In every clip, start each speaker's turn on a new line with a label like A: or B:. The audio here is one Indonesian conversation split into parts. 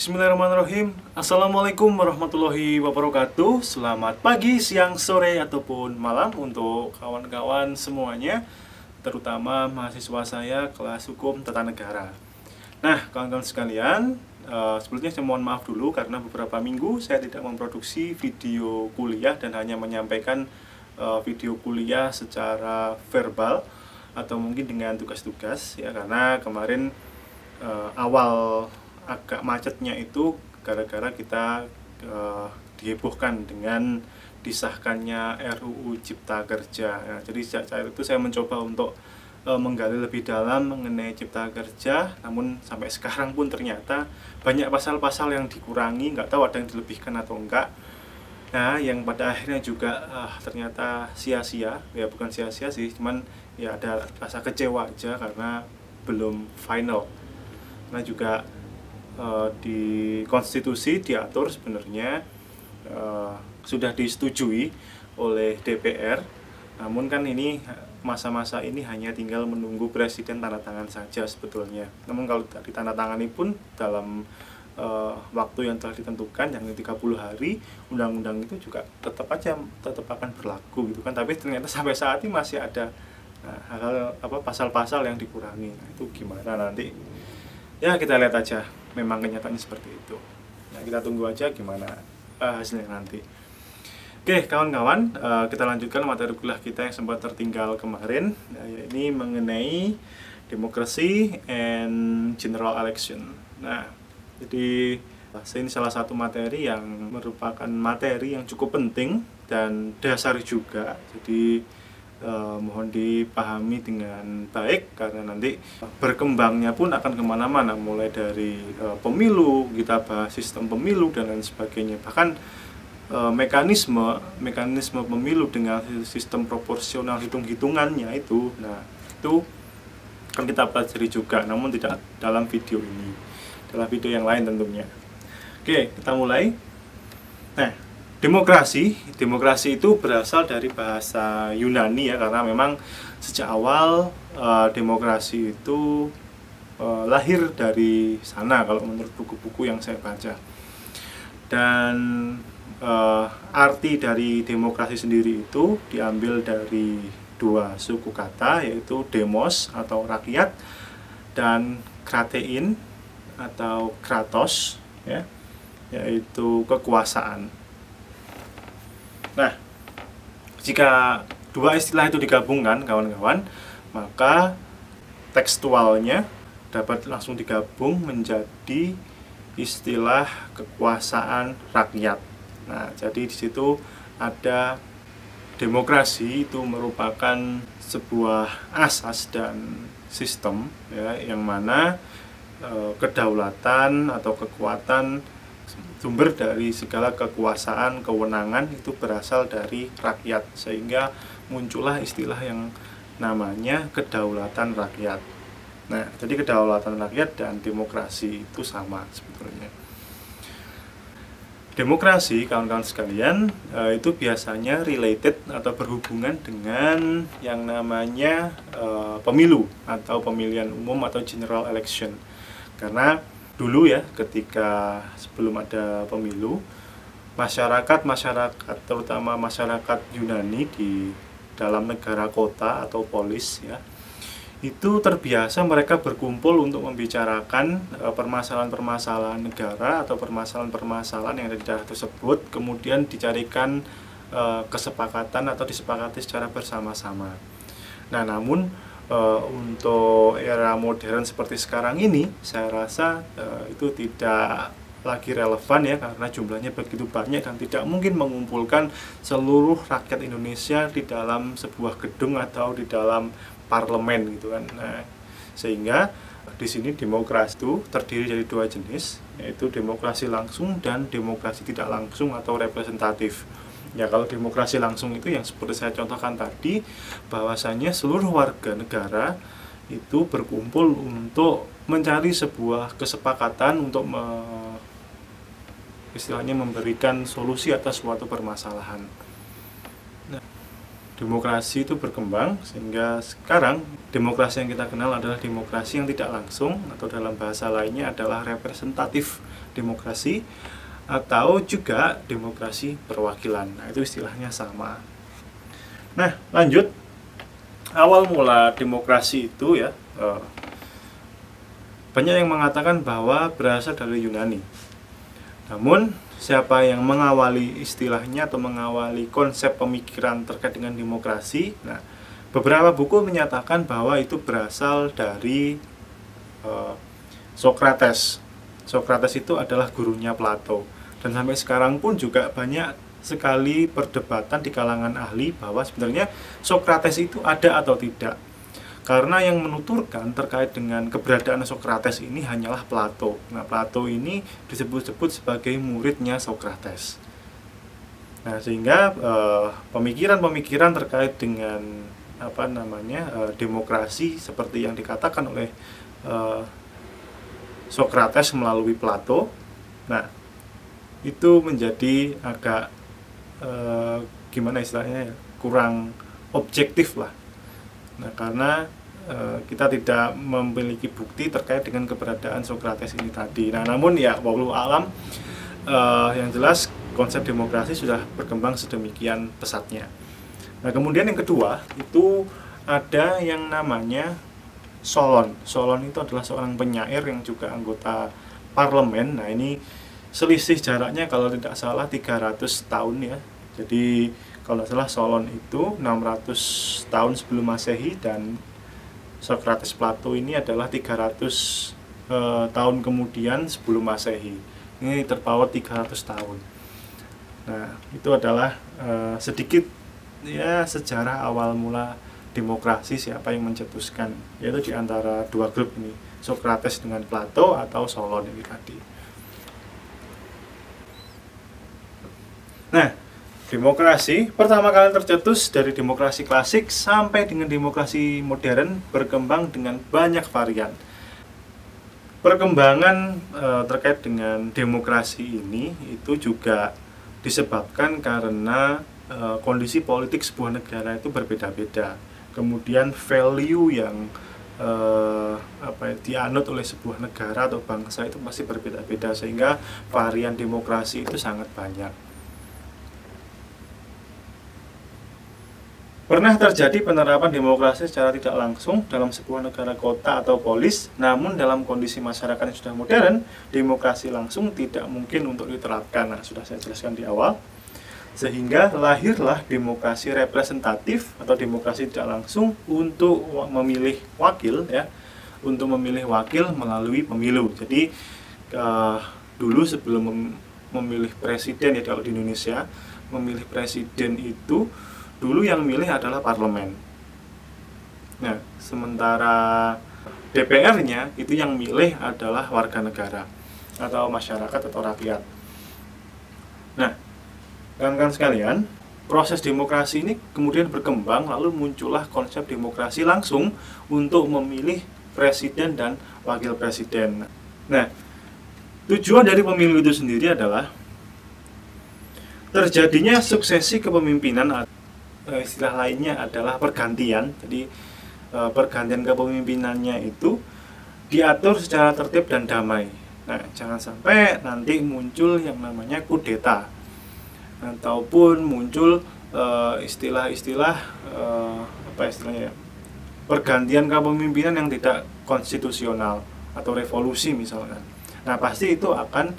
A: Bismillahirrahmanirrahim. Assalamualaikum warahmatullahi wabarakatuh. Selamat pagi, siang, sore, ataupun malam Untuk kawan-kawan semuanya Terutama mahasiswa saya kelas hukum tata negara. Nah, kawan-kawan sekalian uh, Sebelumnya saya mohon maaf dulu Karena beberapa minggu saya tidak memproduksi video kuliah Dan hanya menyampaikan uh, video kuliah secara verbal Atau mungkin dengan tugas-tugas ya Karena kemarin uh, awal agak macetnya itu gara-gara kita uh, dihebohkan dengan disahkannya RUU Cipta Kerja. Ya, jadi sejak saat itu saya mencoba untuk uh, menggali lebih dalam mengenai Cipta Kerja, namun sampai sekarang pun ternyata banyak pasal-pasal yang dikurangi, nggak tahu ada yang dilebihkan atau enggak. Nah, yang pada akhirnya juga uh, ternyata sia-sia, ya bukan sia-sia sih, cuman ya ada rasa kecewa aja karena belum final. Nah juga Eh, di konstitusi diatur sebenarnya uh, sudah disetujui oleh DPR namun kan ini masa-masa ini hanya tinggal menunggu presiden tanda tangan saja sebetulnya. Namun kalau tanda tangani pun dalam uh, waktu yang telah ditentukan yang 30 hari undang-undang itu juga tetap aja tetap akan berlaku gitu kan. Tapi ternyata sampai saat ini masih ada hal-hal apa pasal-pasal yang dikurangi. Nah, itu gimana nanti? Ya kita lihat aja memang kenyataannya seperti itu. Nah kita tunggu aja gimana uh, hasilnya nanti. Oke kawan-kawan uh, kita lanjutkan materi kuliah kita yang sempat tertinggal kemarin nah, ini mengenai demokrasi and general election. Nah jadi ini salah satu materi yang merupakan materi yang cukup penting dan dasar juga. Jadi eh, mohon dipahami dengan baik karena nanti berkembangnya pun akan ke mana-mana mulai dari eh, pemilu kita bahas sistem pemilu dan lain sebagainya. Bahkan eh, mekanisme mekanisme pemilu dengan sistem proporsional hitung-hitungannya itu nah itu akan kita pelajari juga namun tidak dalam video ini. Dalam video yang lain tentunya. Oke kita mulai. Nah Demokrasi, demokrasi itu berasal dari bahasa Yunani ya karena memang sejak awal uh, demokrasi itu uh, lahir dari sana kalau menurut buku-buku yang saya baca. Dan uh, arti dari demokrasi sendiri itu diambil dari dua suku kata yaitu demos atau rakyat dan kratein atau kratos ya yaitu kekuasaan Nah, jika dua istilah itu digabungkan, kawan-kawan, maka tekstualnya dapat langsung digabung menjadi istilah kekuasaan rakyat. Nah, jadi di situ ada demokrasi itu merupakan sebuah asas dan sistem ya yang mana e, kedaulatan atau kekuatan sumber dari segala kekuasaan, kewenangan itu berasal dari rakyat sehingga muncullah istilah yang namanya kedaulatan rakyat. Nah, jadi kedaulatan rakyat dan demokrasi itu sama sebetulnya. Demokrasi, kawan-kawan sekalian, eh, itu biasanya related atau berhubungan dengan yang namanya eh, pemilu atau pemilihan umum atau general election. Karena dulu ya ketika sebelum ada pemilu masyarakat masyarakat terutama masyarakat Yunani di dalam negara kota atau polis ya itu terbiasa mereka berkumpul untuk membicarakan e, permasalahan-permasalahan negara atau permasalahan-permasalahan yang ada di daerah tersebut kemudian dicarikan e, kesepakatan atau disepakati secara bersama-sama. Nah, namun uh, untuk era modern seperti sekarang ini saya rasa uh, itu tidak lagi relevan ya karena jumlahnya begitu banyak dan tidak mungkin mengumpulkan seluruh rakyat Indonesia di dalam sebuah gedung atau di dalam parlemen gitu kan. Nah, sehingga di sini demokrasi itu terdiri dari dua jenis yaitu demokrasi langsung dan demokrasi tidak langsung atau representatif. Ya kalau demokrasi langsung itu yang seperti saya contohkan tadi bahwasanya seluruh warga negara itu berkumpul untuk mencari sebuah kesepakatan untuk me, istilahnya memberikan solusi atas suatu permasalahan. Nah, demokrasi itu berkembang sehingga sekarang demokrasi yang kita kenal adalah demokrasi yang tidak langsung atau dalam bahasa lainnya adalah representatif demokrasi atau juga demokrasi perwakilan. Nah, itu istilahnya sama. Nah, lanjut awal mula demokrasi itu ya eh, banyak yang mengatakan bahwa berasal dari Yunani. Namun siapa yang mengawali istilahnya atau mengawali konsep pemikiran terkait dengan demokrasi. Nah, beberapa buku menyatakan bahwa itu berasal dari uh, Socrates. Socrates itu adalah gurunya Plato. Dan sampai sekarang pun juga banyak sekali perdebatan di kalangan ahli bahwa sebenarnya Socrates itu ada atau tidak. Karena yang menuturkan terkait dengan keberadaan Socrates ini hanyalah Plato. Nah, Plato ini disebut-sebut sebagai muridnya Socrates. Nah, sehingga eh, pemikiran-pemikiran terkait dengan apa namanya eh, demokrasi seperti yang dikatakan oleh uh, Socrates melalui Plato, nah itu menjadi agak gimana istilahnya ya, kurang objektif lah Nah, karena e, kita tidak memiliki bukti terkait dengan keberadaan Socrates ini tadi. Nah, namun ya wallahu alam e, yang jelas konsep demokrasi sudah berkembang sedemikian pesatnya. Nah, kemudian yang kedua itu ada yang namanya Solon. Solon itu adalah seorang penyair yang juga anggota parlemen. Nah, ini selisih jaraknya kalau tidak salah 300 tahun ya. Jadi kalau salah Solon itu 600 tahun sebelum Masehi dan Socrates Plato ini adalah 300 eh, tahun kemudian sebelum Masehi. Ini terpaut 300 tahun. Nah, itu adalah eh, sedikit ya sejarah awal mula demokrasi siapa yang mencetuskan yaitu di antara dua grup ini Socrates dengan Plato atau Solon ini tadi. Nah, Demokrasi pertama kali tercetus dari demokrasi klasik sampai dengan demokrasi modern berkembang dengan banyak varian. Perkembangan e, terkait dengan demokrasi ini itu juga disebabkan karena e, kondisi politik sebuah negara itu berbeda-beda. Kemudian value yang e, apa ya, dianut oleh sebuah negara atau bangsa itu pasti berbeda-beda sehingga varian demokrasi itu sangat banyak. Pernah terjadi penerapan demokrasi secara tidak langsung dalam sebuah negara kota atau polis, namun dalam kondisi masyarakat yang sudah modern, demokrasi langsung tidak mungkin untuk diterapkan. Nah, sudah saya jelaskan di awal. Sehingga lahirlah demokrasi representatif atau demokrasi tidak langsung untuk memilih wakil ya, untuk memilih wakil melalui pemilu. Jadi uh, dulu sebelum memilih presiden ya kalau di Indonesia, memilih presiden itu dulu yang milih adalah parlemen. Nah, sementara DPR-nya itu yang milih adalah warga negara atau masyarakat atau rakyat. Nah, kawan-kawan sekalian, proses demokrasi ini kemudian berkembang lalu muncullah konsep demokrasi langsung untuk memilih presiden dan wakil presiden. Nah, tujuan dari pemilu itu sendiri adalah terjadinya suksesi kepemimpinan uh, istilah lainnya adalah pergantian. Jadi uh, pergantian kepemimpinannya itu diatur secara tertib dan damai. Nah, jangan sampai nanti muncul yang namanya kudeta ataupun muncul eh, istilah-istilah uh, apa istilahnya ya? pergantian kepemimpinan yang tidak konstitusional atau revolusi misalkan. Nah, pasti itu akan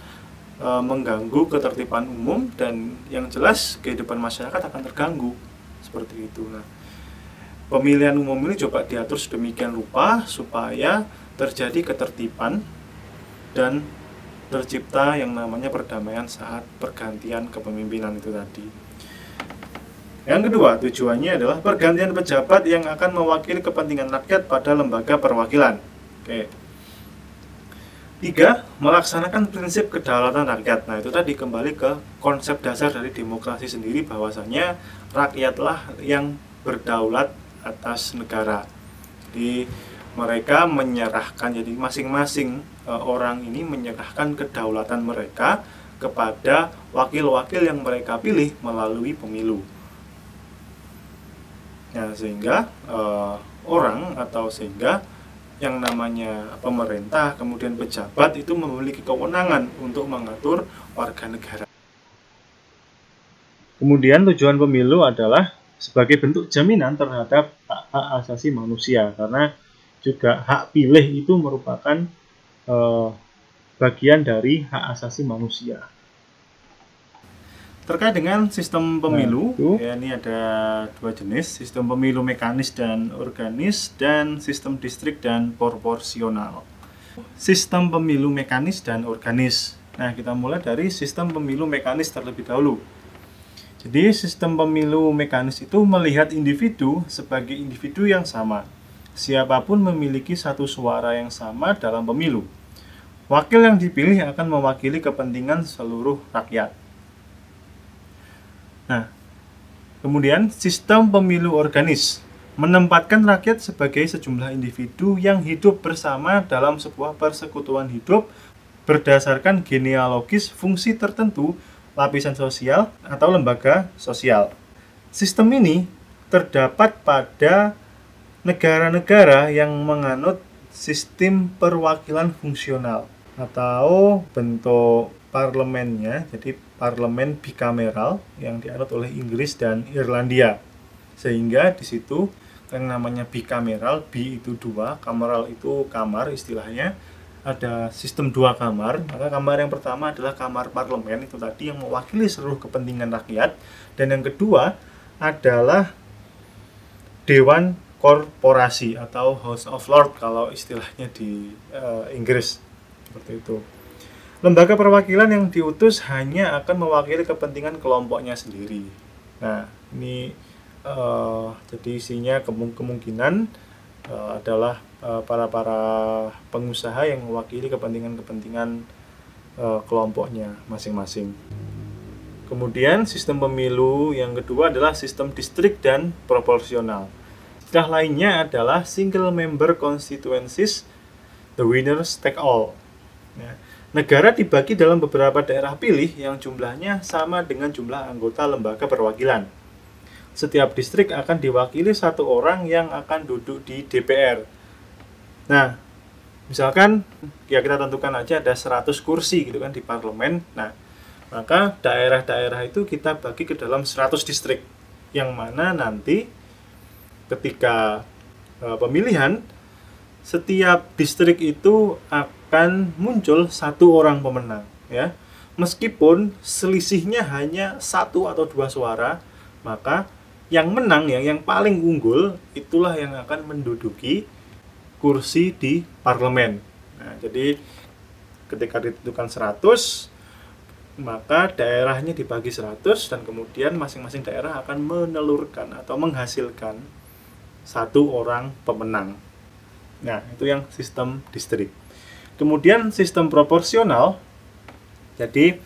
A: e, mengganggu ketertiban umum dan yang jelas kehidupan masyarakat akan terganggu seperti itu nah pemilihan umum ini coba diatur sedemikian rupa supaya terjadi ketertiban dan tercipta yang namanya perdamaian saat pergantian kepemimpinan itu tadi. Yang kedua, tujuannya adalah pergantian pejabat yang akan mewakili kepentingan rakyat pada lembaga perwakilan. Oke. Tiga, melaksanakan prinsip kedaulatan rakyat. Nah, itu tadi kembali ke konsep dasar dari demokrasi sendiri bahwasanya rakyatlah yang berdaulat atas negara. Jadi mereka menyerahkan jadi masing-masing e, orang ini menyerahkan kedaulatan mereka kepada wakil-wakil yang mereka pilih melalui pemilu. Nah, sehingga uh, orang atau sehingga yang namanya pemerintah kemudian pejabat itu memiliki kewenangan untuk mengatur warga negara. Kemudian tujuan pemilu adalah sebagai bentuk jaminan terhadap hak-hak asasi manusia karena juga hak pilih itu merupakan uh, bagian dari hak asasi manusia. Terkait dengan sistem pemilu, nah, ya ini ada dua jenis, sistem pemilu mekanis dan organis dan sistem distrik dan proporsional. Sistem pemilu mekanis dan organis. Nah, kita mulai dari sistem pemilu mekanis terlebih dahulu. Jadi, sistem pemilu mekanis itu melihat individu sebagai individu yang sama. Siapa pun memiliki satu suara yang sama dalam pemilu. Wakil yang dipilih akan mewakili kepentingan seluruh rakyat. Nah, kemudian sistem pemilu organis menempatkan rakyat sebagai sejumlah individu yang hidup bersama dalam sebuah persekutuan hidup berdasarkan genealogis fungsi tertentu lapisan sosial atau lembaga sosial. Sistem ini terdapat pada negara-negara yang menganut sistem perwakilan fungsional atau bentuk parlemennya jadi parlemen bikameral yang dianut oleh Inggris dan Irlandia. Sehingga di situ yang namanya bikameral bi itu dua kameral itu kamar istilahnya. Ada sistem dua kamar maka kamar yang pertama adalah kamar parlemen itu tadi yang mewakili seluruh kepentingan rakyat. Dan yang kedua adalah dewan korporasi atau House of Lords kalau istilahnya di uh, Inggris seperti itu. Lembaga perwakilan yang diutus hanya akan mewakili kepentingan kelompoknya sendiri. Nah, ini uh, jadi isinya kemungkinan uh, adalah uh, para para pengusaha yang mewakili kepentingan-kepentingan uh, kelompoknya masing-masing. Kemudian sistem pemilu yang kedua adalah sistem distrik dan proporsional. Istilah lainnya adalah single member constituencies, the winners take all. Ya. Negara dibagi dalam beberapa daerah pilih yang jumlahnya sama dengan jumlah anggota lembaga perwakilan. Setiap distrik akan diwakili satu orang yang akan duduk di DPR. Nah, misalkan ya kita tentukan aja ada 100 kursi gitu kan di parlemen. Nah, maka daerah-daerah itu kita bagi ke dalam 100 distrik yang mana nanti ketika e, pemilihan setiap distrik itu akan muncul satu orang pemenang ya. Meskipun selisihnya hanya satu atau dua suara maka yang menang yang yang paling unggul itulah yang akan menduduki kursi di parlemen. Nah, jadi ketika ditentukan 100 maka daerahnya dibagi 100 dan kemudian masing-masing daerah akan menelurkan atau menghasilkan satu orang pemenang. Nah, itu yang sistem distrik. Kemudian sistem proporsional. Jadi,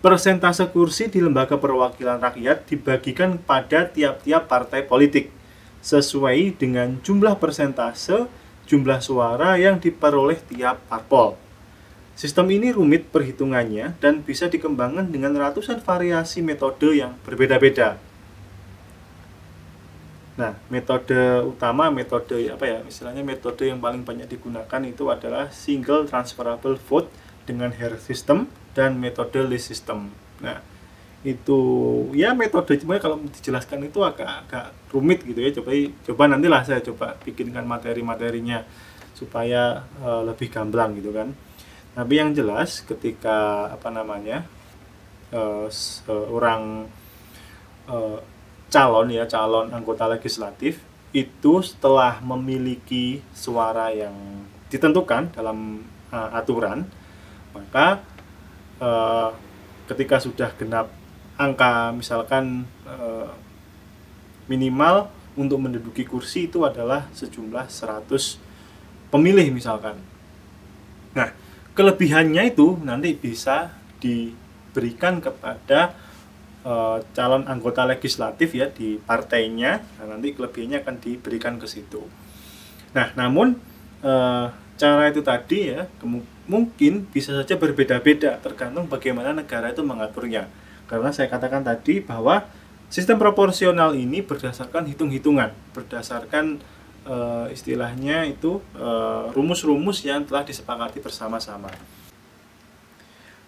A: persentase kursi di lembaga perwakilan rakyat dibagikan pada tiap-tiap partai politik sesuai dengan jumlah persentase jumlah suara yang diperoleh tiap parpol. Sistem ini rumit perhitungannya dan bisa dikembangkan dengan ratusan variasi metode yang berbeda-beda. Nah, metode utama, metode apa ya, istilahnya metode yang paling banyak digunakan itu adalah single transferable vote dengan hair system dan metode list system. Nah, itu ya metode cuma kalau dijelaskan itu agak agak rumit gitu ya. Coba coba nantilah saya coba bikinkan materi-materinya supaya uh, lebih gamblang gitu kan. Tapi yang jelas ketika apa namanya uh, seorang uh, calon ya calon anggota legislatif itu setelah memiliki suara yang ditentukan dalam uh, aturan maka uh, ketika sudah genap angka misalkan uh, minimal untuk menduduki kursi itu adalah sejumlah 100 pemilih misalkan. Nah kelebihannya itu nanti bisa diberikan kepada uh, calon anggota legislatif ya di partainya nah, nanti kelebihannya akan diberikan ke situ nah namun uh, cara itu tadi ya mungkin bisa saja berbeda-beda tergantung bagaimana negara itu mengaturnya karena saya katakan tadi bahwa sistem proporsional ini berdasarkan hitung-hitungan, berdasarkan uh, istilahnya itu rumus-rumus yang telah disepakati bersama-sama.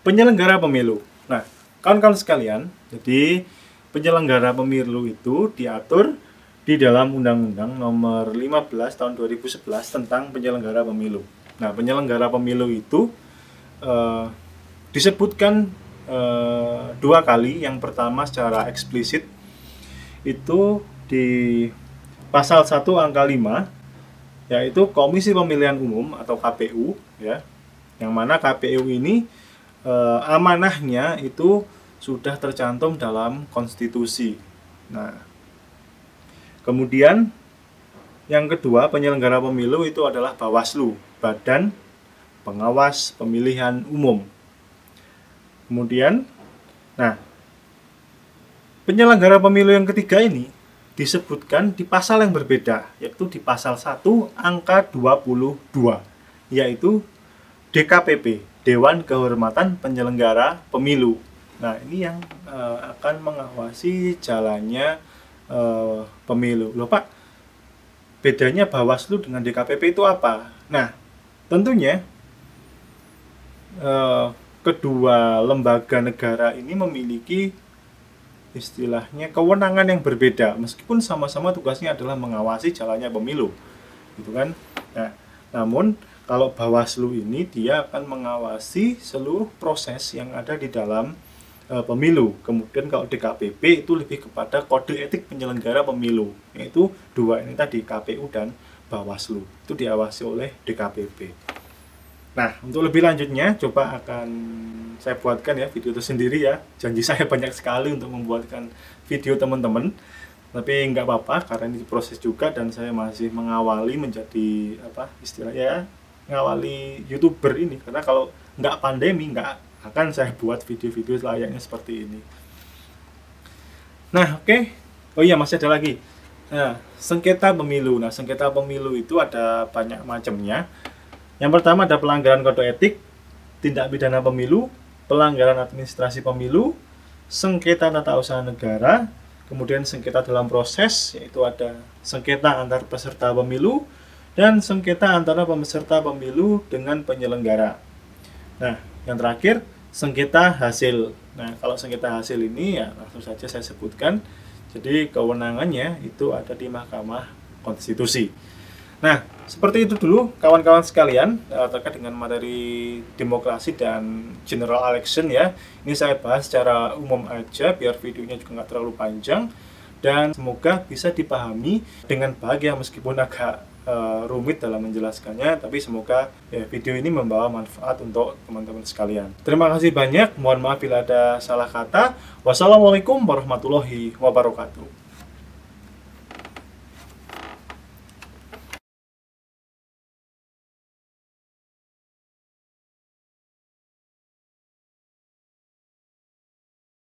A: Penyelenggara pemilu. Nah, kawan-kawan sekalian, jadi penyelenggara pemilu itu diatur di dalam Undang-Undang Nomor 15 Tahun 2011 tentang penyelenggara pemilu. Nah, penyelenggara pemilu itu uh, disebutkan uh, dua kali. Yang pertama secara eksplisit itu di pasal 1 angka 5 yaitu Komisi Pemilihan Umum atau KPU ya. Yang mana KPU ini uh, amanahnya itu sudah tercantum dalam konstitusi. Nah, Kemudian yang kedua, penyelenggara pemilu itu adalah Bawaslu, Badan Pengawas Pemilihan Umum. Kemudian, nah, penyelenggara pemilu yang ketiga ini disebutkan di pasal yang berbeda, yaitu di pasal 1 angka 22, yaitu DKPP, Dewan Kehormatan Penyelenggara Pemilu. Nah, ini yang uh, akan mengawasi jalannya uh, pemilu. Loh Pak, bedanya Bawaslu dengan DKPP itu apa? Nah, tentunya uh, kedua lembaga negara ini memiliki istilahnya kewenangan yang berbeda meskipun sama-sama tugasnya adalah mengawasi jalannya pemilu gitu kan nah namun kalau Bawaslu ini dia akan mengawasi seluruh proses yang ada di dalam uh, pemilu. Kemudian kalau DKPP itu lebih kepada kode etik penyelenggara pemilu, yaitu dua ini tadi KPU dan Bawaslu. Itu diawasi oleh DKPP. Nah, untuk lebih lanjutnya coba akan saya buatkan ya video itu sendiri ya. Janji saya banyak sekali untuk membuatkan video teman-teman. Tapi nggak apa-apa karena ini proses juga dan saya masih mengawali menjadi apa istilahnya ngawali youtuber ini karena kalau nggak pandemi nggak akan saya buat video-video layaknya seperti ini. Nah oke. Okay. oh iya masih ada lagi. Nah sengketa pemilu. Nah sengketa pemilu itu ada banyak macamnya. Yang pertama ada pelanggaran kode etik tindak pidana pemilu pelanggaran administrasi pemilu sengketa tata usaha negara kemudian sengketa dalam proses yaitu ada sengketa antar peserta pemilu dan sengketa antara peserta pemilu dengan penyelenggara. Nah, yang terakhir sengketa hasil. Nah, kalau sengketa hasil ini ya langsung saja saya sebutkan. Jadi kewenangannya itu ada di Mahkamah Konstitusi. Nah, seperti itu dulu kawan-kawan sekalian eh, terkait dengan materi demokrasi dan general election ya. Ini saya bahas secara umum aja biar videonya juga nggak terlalu panjang dan semoga bisa dipahami dengan baik ya meskipun agak uh, rumit dalam menjelaskannya, tapi semoga ya, video ini membawa manfaat untuk teman-teman sekalian. Terima kasih banyak, mohon maaf bila ada salah kata. Wassalamualaikum warahmatullahi wabarakatuh.